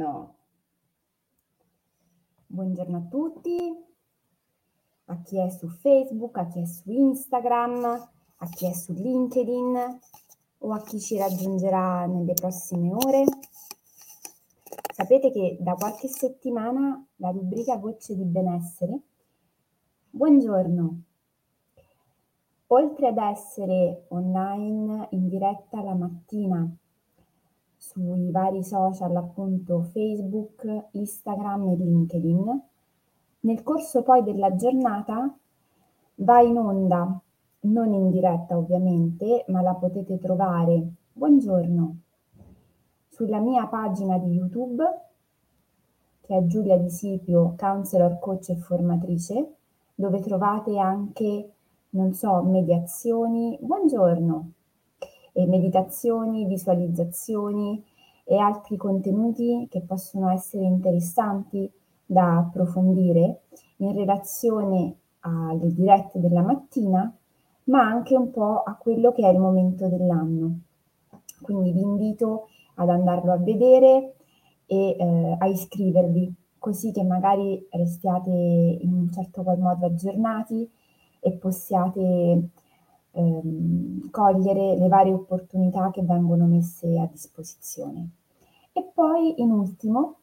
Buongiorno. Buongiorno a tutti, a chi è su Facebook, a chi è su Instagram, a chi è su LinkedIn o a chi ci raggiungerà nelle prossime ore. Sapete che da qualche settimana la rubrica Gocce di benessere. Buongiorno. Oltre ad essere online in diretta la mattina sui vari social appunto Facebook, Instagram e LinkedIn. Nel corso poi della giornata va in onda, non in diretta ovviamente, ma la potete trovare, buongiorno, sulla mia pagina di YouTube, che è Giulia Di Sipio, counselor, coach e formatrice, dove trovate anche, non so, mediazioni, buongiorno, meditazioni, visualizzazioni e altri contenuti che possono essere interessanti da approfondire in relazione alle dirette della mattina, ma anche un po' a quello che è il momento dell'anno. Quindi vi invito ad andarlo a vedere e eh, a iscrivervi, così che magari restiate in un certo qual modo aggiornati e possiate ehm, cogliere le varie opportunità che vengono messe a disposizione. E poi, in ultimo,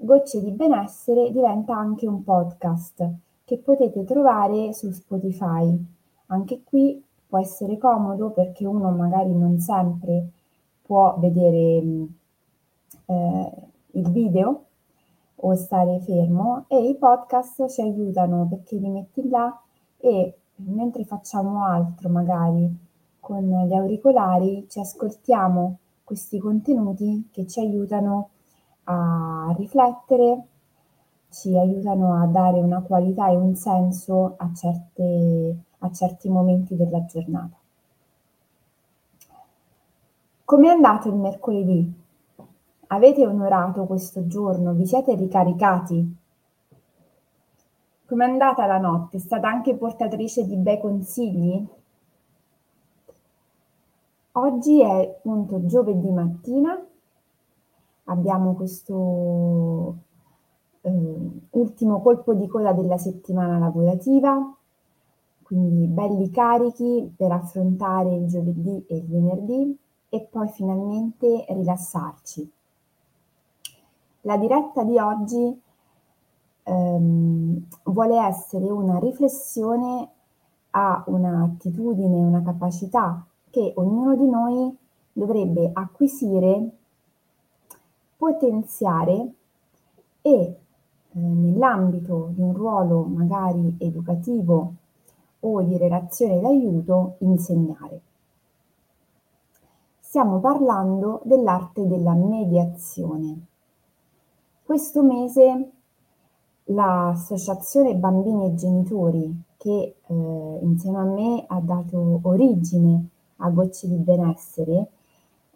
Gocce di benessere diventa anche un podcast che potete trovare su Spotify. Anche qui può essere comodo perché uno magari non sempre può vedere eh, il video o stare fermo e i podcast ci aiutano perché li metti là e mentre facciamo altro magari con gli auricolari ci ascoltiamo questi contenuti che ci aiutano a riflettere, ci aiutano a dare una qualità e un senso a, certe, a certi momenti della giornata. Come è andato il mercoledì? Avete onorato questo giorno? Vi siete ricaricati? Com'è andata la notte? È stata anche portatrice di bei consigli? Oggi è appunto giovedì mattina, abbiamo questo eh, ultimo colpo di coda della settimana lavorativa, quindi belli carichi per affrontare il giovedì e il venerdì e poi finalmente rilassarci. La diretta di oggi ehm, vuole essere una riflessione a un'attitudine, una capacità che ognuno di noi dovrebbe acquisire, potenziare e eh, nell'ambito di un ruolo magari educativo o di relazione d'aiuto insegnare. Stiamo parlando dell'arte della mediazione. Questo mese l'associazione Bambini e Genitori che eh, insieme a me ha dato origine a Gocce di Benessere,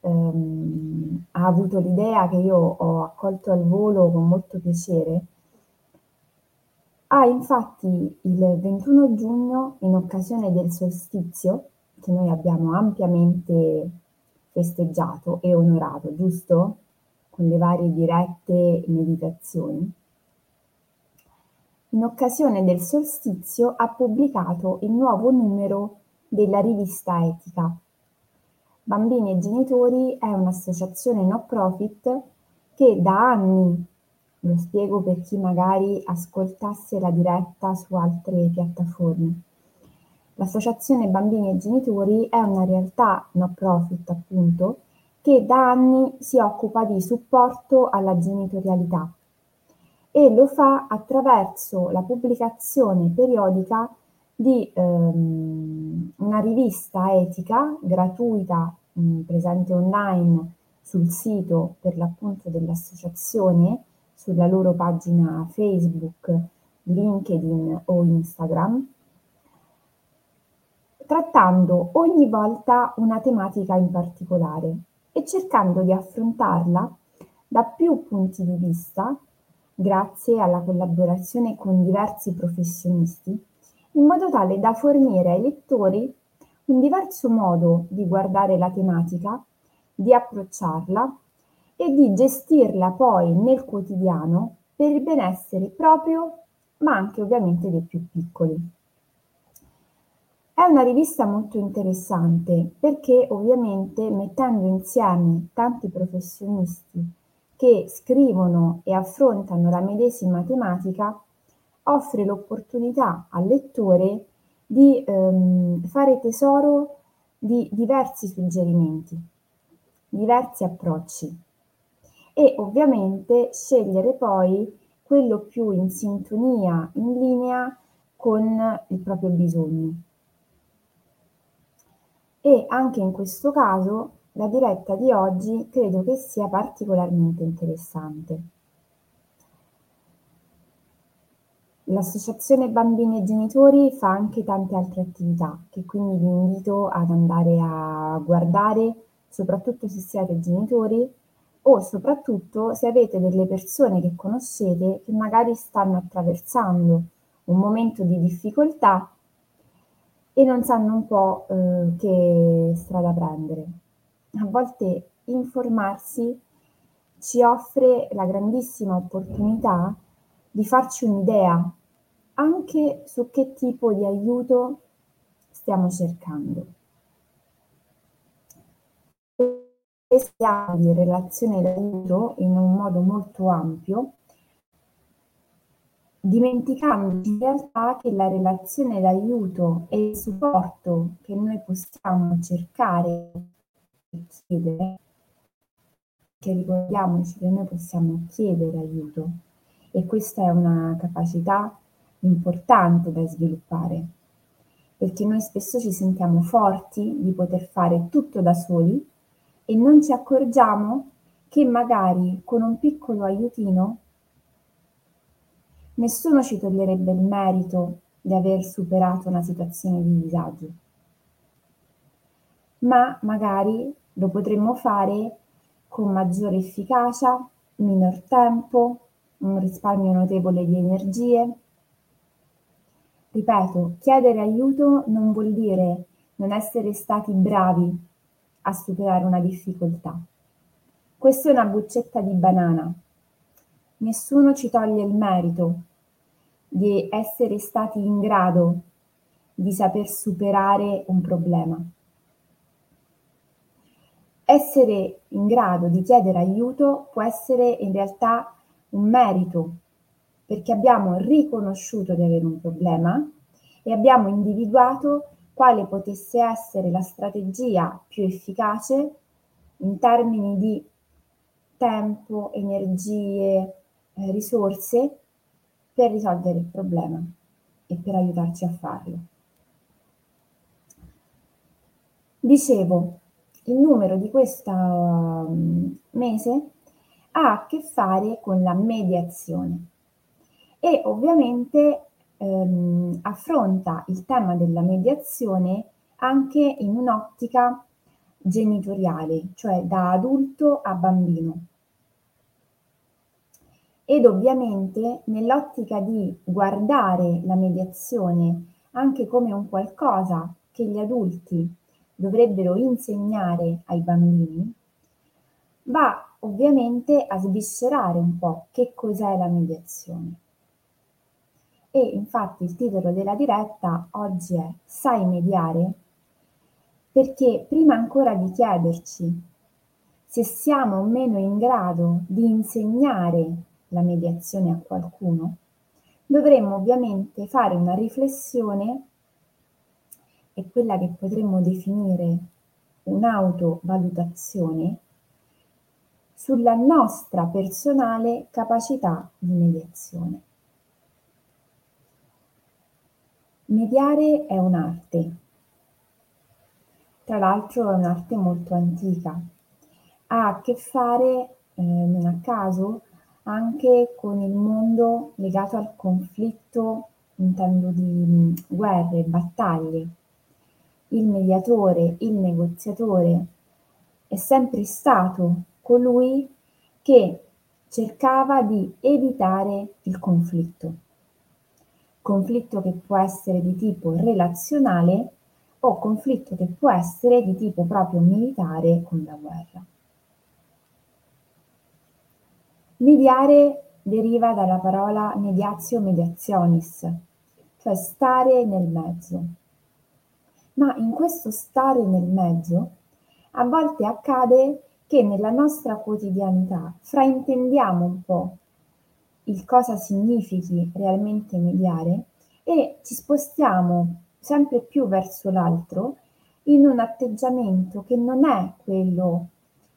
ehm, ha avuto l'idea che io ho accolto al volo con molto piacere. Ha infatti il 21 giugno, in occasione del solstizio, che noi abbiamo ampiamente festeggiato e onorato, giusto? Con le varie dirette meditazioni in occasione del solstizio ha pubblicato il nuovo numero della rivista Etica. Bambini e Genitori è un'associazione no profit che da anni, lo spiego per chi magari ascoltasse la diretta su altre piattaforme, l'associazione Bambini e Genitori è una realtà no profit appunto che da anni si occupa di supporto alla genitorialità e lo fa attraverso la pubblicazione periodica di ehm, una rivista etica gratuita mh, presente online sul sito per l'appunto dell'associazione, sulla loro pagina Facebook, LinkedIn o Instagram, trattando ogni volta una tematica in particolare e cercando di affrontarla da più punti di vista grazie alla collaborazione con diversi professionisti, in modo tale da fornire ai lettori un diverso modo di guardare la tematica, di approcciarla e di gestirla poi nel quotidiano per il benessere proprio, ma anche ovviamente dei più piccoli. È una rivista molto interessante perché ovviamente mettendo insieme tanti professionisti che scrivono e affrontano la medesima tematica, offre l'opportunità al lettore di ehm, fare tesoro di diversi suggerimenti, diversi approcci e ovviamente scegliere poi quello più in sintonia, in linea con il proprio bisogno. E anche in questo caso la diretta di oggi credo che sia particolarmente interessante. L'associazione Bambini e Genitori fa anche tante altre attività che quindi vi invito ad andare a guardare, soprattutto se siete genitori o soprattutto se avete delle persone che conoscete che magari stanno attraversando un momento di difficoltà e non sanno un po' eh, che strada prendere. A volte informarsi ci offre la grandissima opportunità di farci un'idea anche su che tipo di aiuto stiamo cercando. Stiamo di relazione d'aiuto in un modo molto ampio dimenticandoci in realtà che la relazione d'aiuto e il supporto che noi possiamo cercare chiedere, che ricordiamoci che noi possiamo chiedere aiuto e questa è una capacità importante da sviluppare, perché noi spesso ci sentiamo forti di poter fare tutto da soli e non ci accorgiamo che magari con un piccolo aiutino nessuno ci toglierebbe il merito di aver superato una situazione di disagio. Ma magari lo potremmo fare con maggiore efficacia, minor tempo, un risparmio notevole di energie. Ripeto, chiedere aiuto non vuol dire non essere stati bravi a superare una difficoltà. Questa è una buccetta di banana. Nessuno ci toglie il merito di essere stati in grado di saper superare un problema. Essere in grado di chiedere aiuto può essere in realtà un merito, perché abbiamo riconosciuto di avere un problema e abbiamo individuato quale potesse essere la strategia più efficace in termini di tempo, energie, eh, risorse per risolvere il problema e per aiutarci a farlo. Dicevo, il numero di questo um, mese ha a che fare con la mediazione. E ovviamente ehm, affronta il tema della mediazione anche in un'ottica genitoriale, cioè da adulto a bambino. Ed ovviamente nell'ottica di guardare la mediazione anche come un qualcosa che gli adulti dovrebbero insegnare ai bambini, va ovviamente a sviscerare un po' che cos'è la mediazione. E infatti il titolo della diretta oggi è Sai mediare? Perché prima ancora di chiederci se siamo o meno in grado di insegnare la mediazione a qualcuno, dovremmo ovviamente fare una riflessione e quella che potremmo definire un'autovalutazione sulla nostra personale capacità di mediazione. Mediare è un'arte, tra l'altro è un'arte molto antica, ha a che fare, eh, non a caso, anche con il mondo legato al conflitto, intendo di guerre, battaglie. Il mediatore, il negoziatore è sempre stato colui che cercava di evitare il conflitto. Conflitto che può essere di tipo relazionale o conflitto che può essere di tipo proprio militare con la guerra. Mediare deriva dalla parola mediatio mediationis, cioè stare nel mezzo. Ma in questo stare nel mezzo a volte accade che nella nostra quotidianità fraintendiamo un po' il cosa significhi realmente mediare e ci spostiamo sempre più verso l'altro in un atteggiamento che non è quello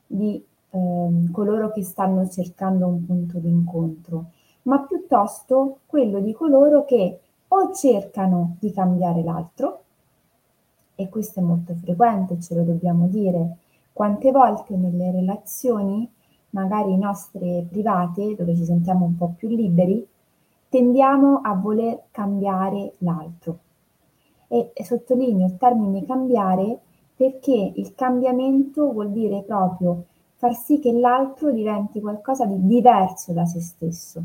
di ehm, coloro che stanno cercando un punto d'incontro, ma piuttosto quello di coloro che o cercano di cambiare l'altro, e questo è molto frequente, ce lo dobbiamo dire, quante volte nelle relazioni, magari nostre private, dove ci sentiamo un po' più liberi, tendiamo a voler cambiare l'altro. E, e sottolineo il termine cambiare perché il cambiamento vuol dire proprio far sì che l'altro diventi qualcosa di diverso da se stesso,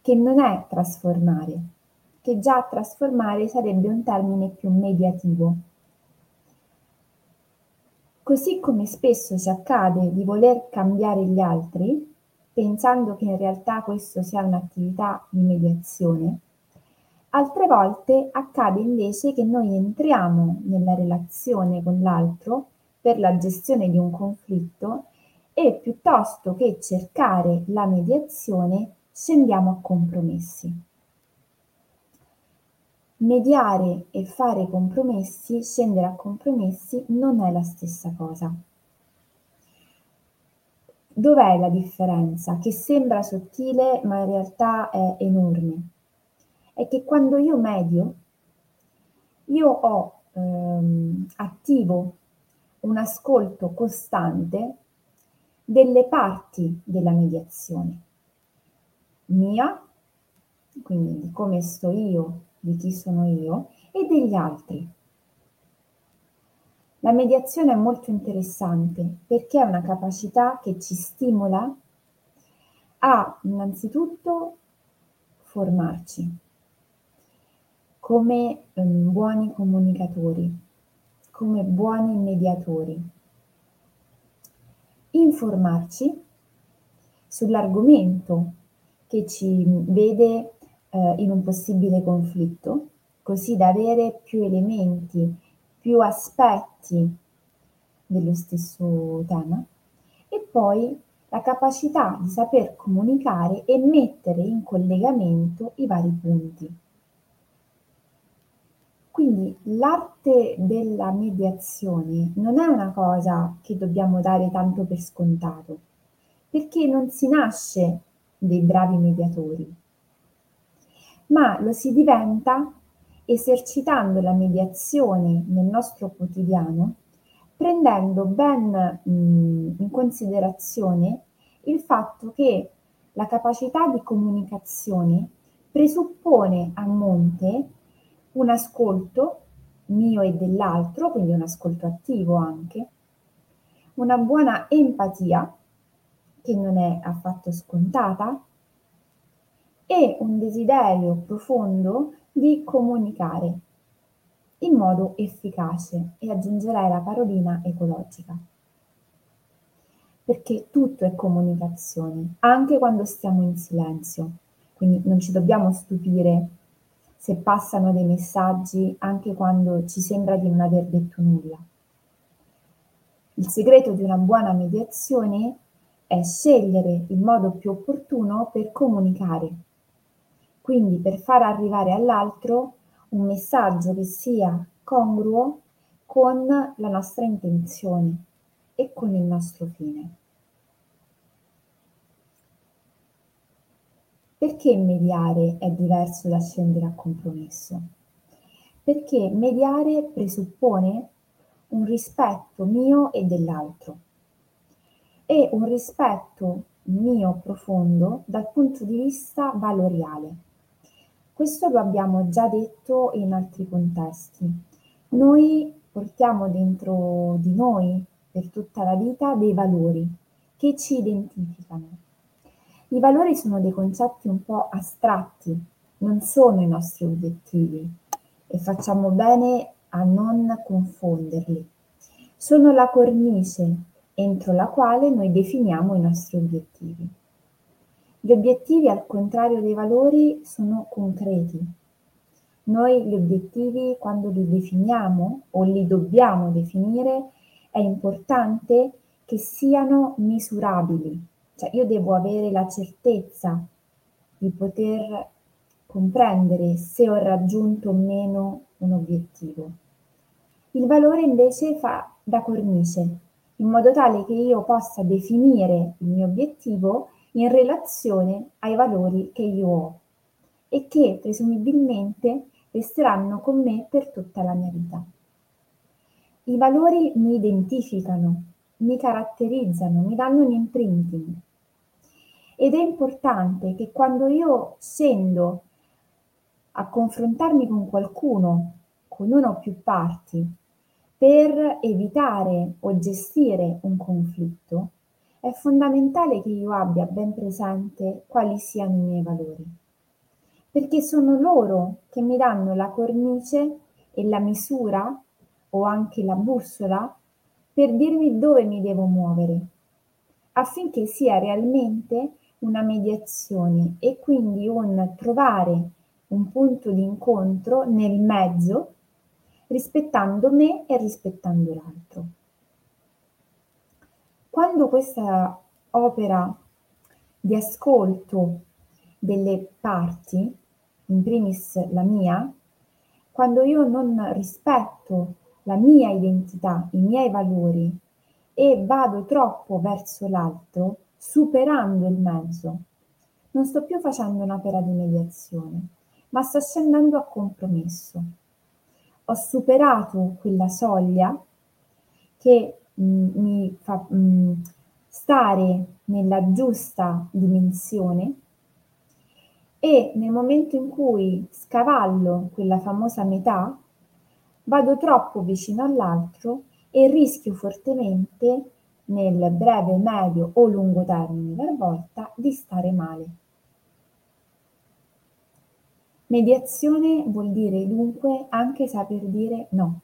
che non è trasformare, che già trasformare sarebbe un termine più mediativo. Così come spesso ci accade di voler cambiare gli altri, pensando che in realtà questo sia un'attività di mediazione, altre volte accade invece che noi entriamo nella relazione con l'altro per la gestione di un conflitto e piuttosto che cercare la mediazione scendiamo a compromessi. Mediare e fare compromessi, scendere a compromessi, non è la stessa cosa. Dov'è la differenza? Che sembra sottile ma in realtà è enorme. È che quando io medio, io ho ehm, attivo un ascolto costante delle parti della mediazione. Mia, quindi di come sto io, di chi sono io, e degli altri. La mediazione è molto interessante perché è una capacità che ci stimola a innanzitutto formarci come um, buoni comunicatori, come buoni mediatori. Informarci sull'argomento che ci vede eh, in un possibile conflitto, così da avere più elementi, più aspetti dello stesso tema e poi la capacità di saper comunicare e mettere in collegamento i vari punti. Quindi l'arte della mediazione non è una cosa che dobbiamo dare tanto per scontato, perché non si nasce dei bravi mediatori, ma lo si diventa esercitando la mediazione nel nostro quotidiano, prendendo ben mh, in considerazione il fatto che la capacità di comunicazione presuppone a monte un ascolto mio e dell'altro, quindi un ascolto attivo anche, una buona empatia, che non è affatto scontata, e un desiderio profondo di comunicare in modo efficace e aggiungerei la parolina ecologica. Perché tutto è comunicazione, anche quando stiamo in silenzio. Quindi non ci dobbiamo stupire se passano dei messaggi anche quando ci sembra di non aver detto nulla. Il segreto di una buona mediazione è scegliere il modo più opportuno per comunicare, quindi per far arrivare all'altro un messaggio che sia congruo con la nostra intenzione e con il nostro fine. Perché mediare è diverso da scendere a compromesso? Perché mediare presuppone un rispetto mio e dell'altro e un rispetto mio profondo dal punto di vista valoriale. Questo lo abbiamo già detto in altri contesti. Noi portiamo dentro di noi per tutta la vita dei valori che ci identificano i valori sono dei concetti un po' astratti, non sono i nostri obiettivi e facciamo bene a non confonderli. Sono la cornice entro la quale noi definiamo i nostri obiettivi. Gli obiettivi, al contrario dei valori, sono concreti. Noi gli obiettivi, quando li definiamo o li dobbiamo definire, è importante che siano misurabili. Cioè io devo avere la certezza di poter comprendere se ho raggiunto o meno un obiettivo. Il valore invece fa da cornice, in modo tale che io possa definire il mio obiettivo in relazione ai valori che io ho e che presumibilmente resteranno con me per tutta la mia vita. I valori mi identificano, mi caratterizzano, mi danno un imprinting. Ed è importante che quando io scendo a confrontarmi con qualcuno, con una o più parti, per evitare o gestire un conflitto, è fondamentale che io abbia ben presente quali siano i miei valori, perché sono loro che mi danno la cornice e la misura o anche la bussola per dirmi dove mi devo muovere, affinché sia realmente una mediazione e quindi un trovare un punto di incontro nel mezzo, rispettando me e rispettando l'altro. Quando questa opera di ascolto delle parti, in primis la mia, quando io non rispetto la mia identità, i miei valori e vado troppo verso l'altro, superando il mezzo, non sto più facendo un'opera di mediazione, ma sto scendendo a compromesso. Ho superato quella soglia che mi fa mh, mm, stare nella giusta dimensione e nel momento in cui scavallo quella famosa metà, vado troppo vicino all'altro e rischio fortemente nel breve, medio o lungo termine talvolta di stare male. Mediazione vuol dire dunque anche saper dire no,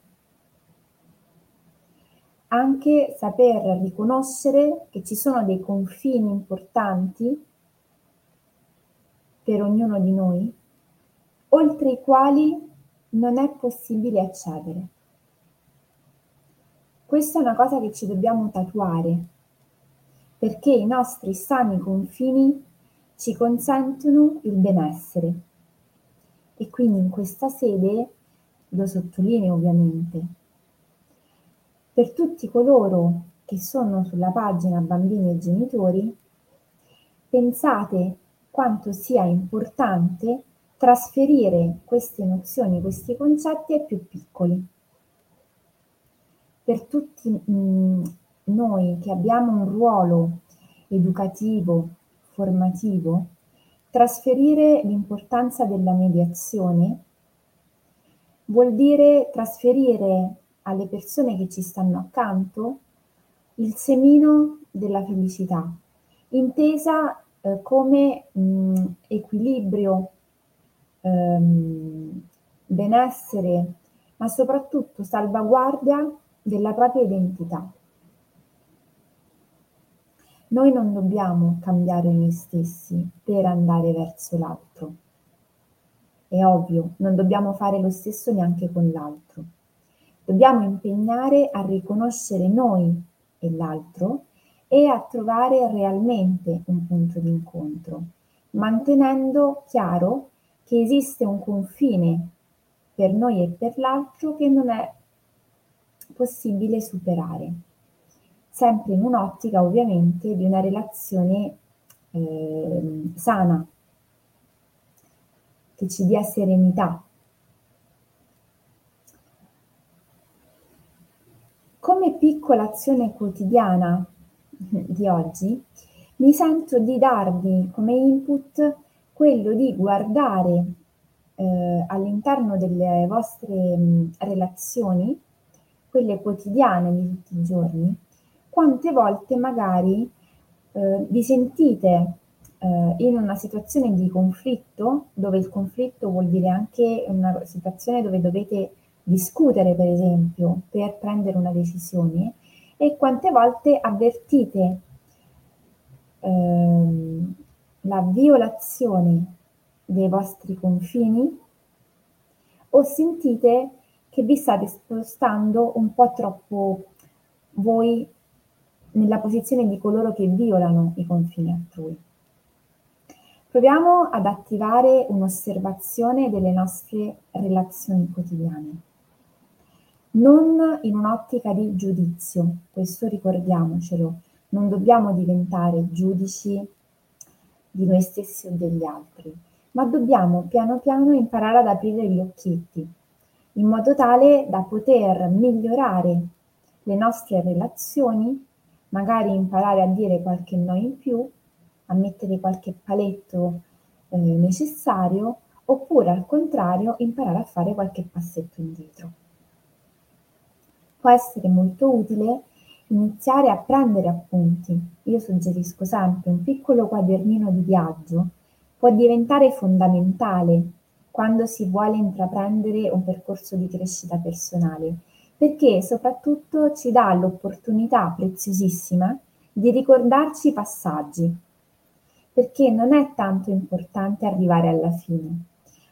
anche saper riconoscere che ci sono dei confini importanti per ognuno di noi, oltre i quali non è possibile accedere. Questa è una cosa che ci dobbiamo tatuare, perché i nostri sani confini ci consentono il benessere. E quindi in questa sede, lo sottolineo ovviamente, per tutti coloro che sono sulla pagina bambini e genitori, pensate quanto sia importante trasferire queste nozioni, questi concetti ai più piccoli. Per tutti mh, noi che abbiamo un ruolo educativo, formativo, trasferire l'importanza della mediazione vuol dire trasferire alle persone che ci stanno accanto il semino della felicità, intesa eh, come mh, equilibrio ehm, benessere, ma soprattutto salvaguardia della propria identità. Noi non dobbiamo cambiare noi stessi per andare verso l'altro. È ovvio, non dobbiamo fare lo stesso neanche con l'altro. Dobbiamo impegnare a riconoscere noi e l'altro e a trovare realmente un punto di incontro, mantenendo chiaro che esiste un confine per noi e per l'altro che non è possibile superare, sempre in un'ottica ovviamente di una relazione eh, sana, che ci dia serenità. Come piccola azione quotidiana di oggi, mi sento di darvi come input quello di guardare eh, all'interno delle vostre mh, relazioni, quelle quotidiane di tutti i giorni, quante volte magari eh, vi sentite eh, in una situazione di conflitto, dove il conflitto vuol dire anche una situazione dove dovete discutere, per esempio, per prendere una decisione, e quante volte avvertite ehm, la violazione dei vostri confini o sentite che vi state spostando un po' troppo voi nella posizione di coloro che violano i confini altrui. Proviamo ad attivare un'osservazione delle nostre relazioni quotidiane, non in un'ottica di giudizio, questo ricordiamocelo, non dobbiamo diventare giudici di noi stessi o degli altri, ma dobbiamo piano piano imparare ad aprire gli occhietti, in modo tale da poter migliorare le nostre relazioni, magari imparare a dire qualche no in più, a mettere qualche paletto eh, necessario, oppure al contrario imparare a fare qualche passetto indietro. Può essere molto utile iniziare a prendere appunti. Io suggerisco sempre un piccolo quadernino di viaggio, può diventare fondamentale quando si vuole intraprendere un percorso di crescita personale, perché soprattutto ci dà l'opportunità preziosissima di ricordarci i passaggi, perché non è tanto importante arrivare alla fine,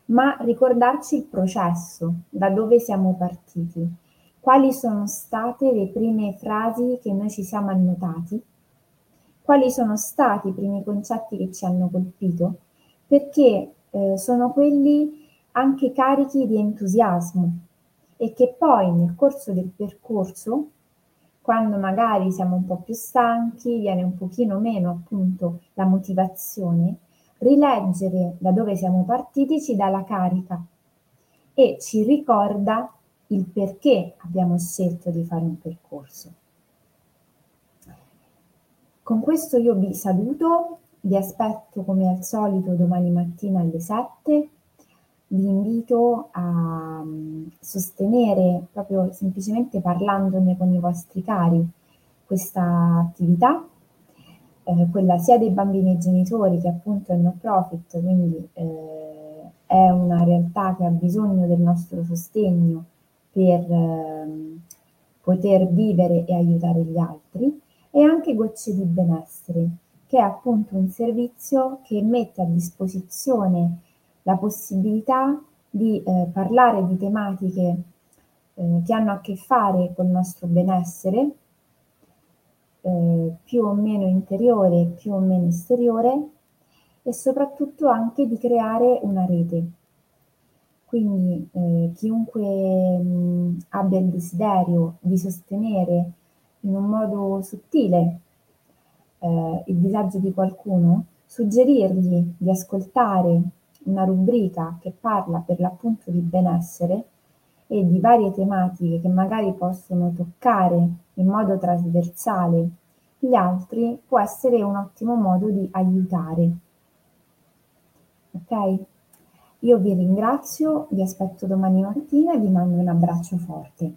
ma ricordarci il processo, da dove siamo partiti, quali sono state le prime frasi che noi ci siamo annotati, quali sono stati i primi concetti che ci hanno colpito, perché eh, sono quelli anche carichi di entusiasmo e che poi nel corso del percorso, quando magari siamo un po' più stanchi, viene un pochino meno appunto la motivazione, rileggere da dove siamo partiti ci dà la carica e ci ricorda il perché abbiamo scelto di fare un percorso. Con questo io vi saluto, vi aspetto come al solito domani mattina alle 7. Vi invito a mm, sostenere, proprio semplicemente parlandone con i vostri cari, questa attività, eh, quella sia dei bambini e genitori che appunto è no profit, quindi eh, è una realtà che ha bisogno del nostro sostegno per ehm, poter vivere e aiutare gli altri e anche Gocce di Benessere, che è appunto un servizio che mette a disposizione la possibilità di eh, parlare di tematiche eh, che hanno a che fare col nostro benessere, eh, più o meno interiore, più o meno esteriore, e soprattutto anche di creare una rete quindi eh, chiunque mh, abbia il desiderio di sostenere in un modo sottile eh, il disagio di qualcuno, suggerirgli di ascoltare una rubrica che parla per l'appunto di benessere e di varie tematiche che magari possono toccare in modo trasversale gli altri può essere un ottimo modo di aiutare. Ok? Io vi ringrazio, vi aspetto domani mattina e vi mando un abbraccio forte.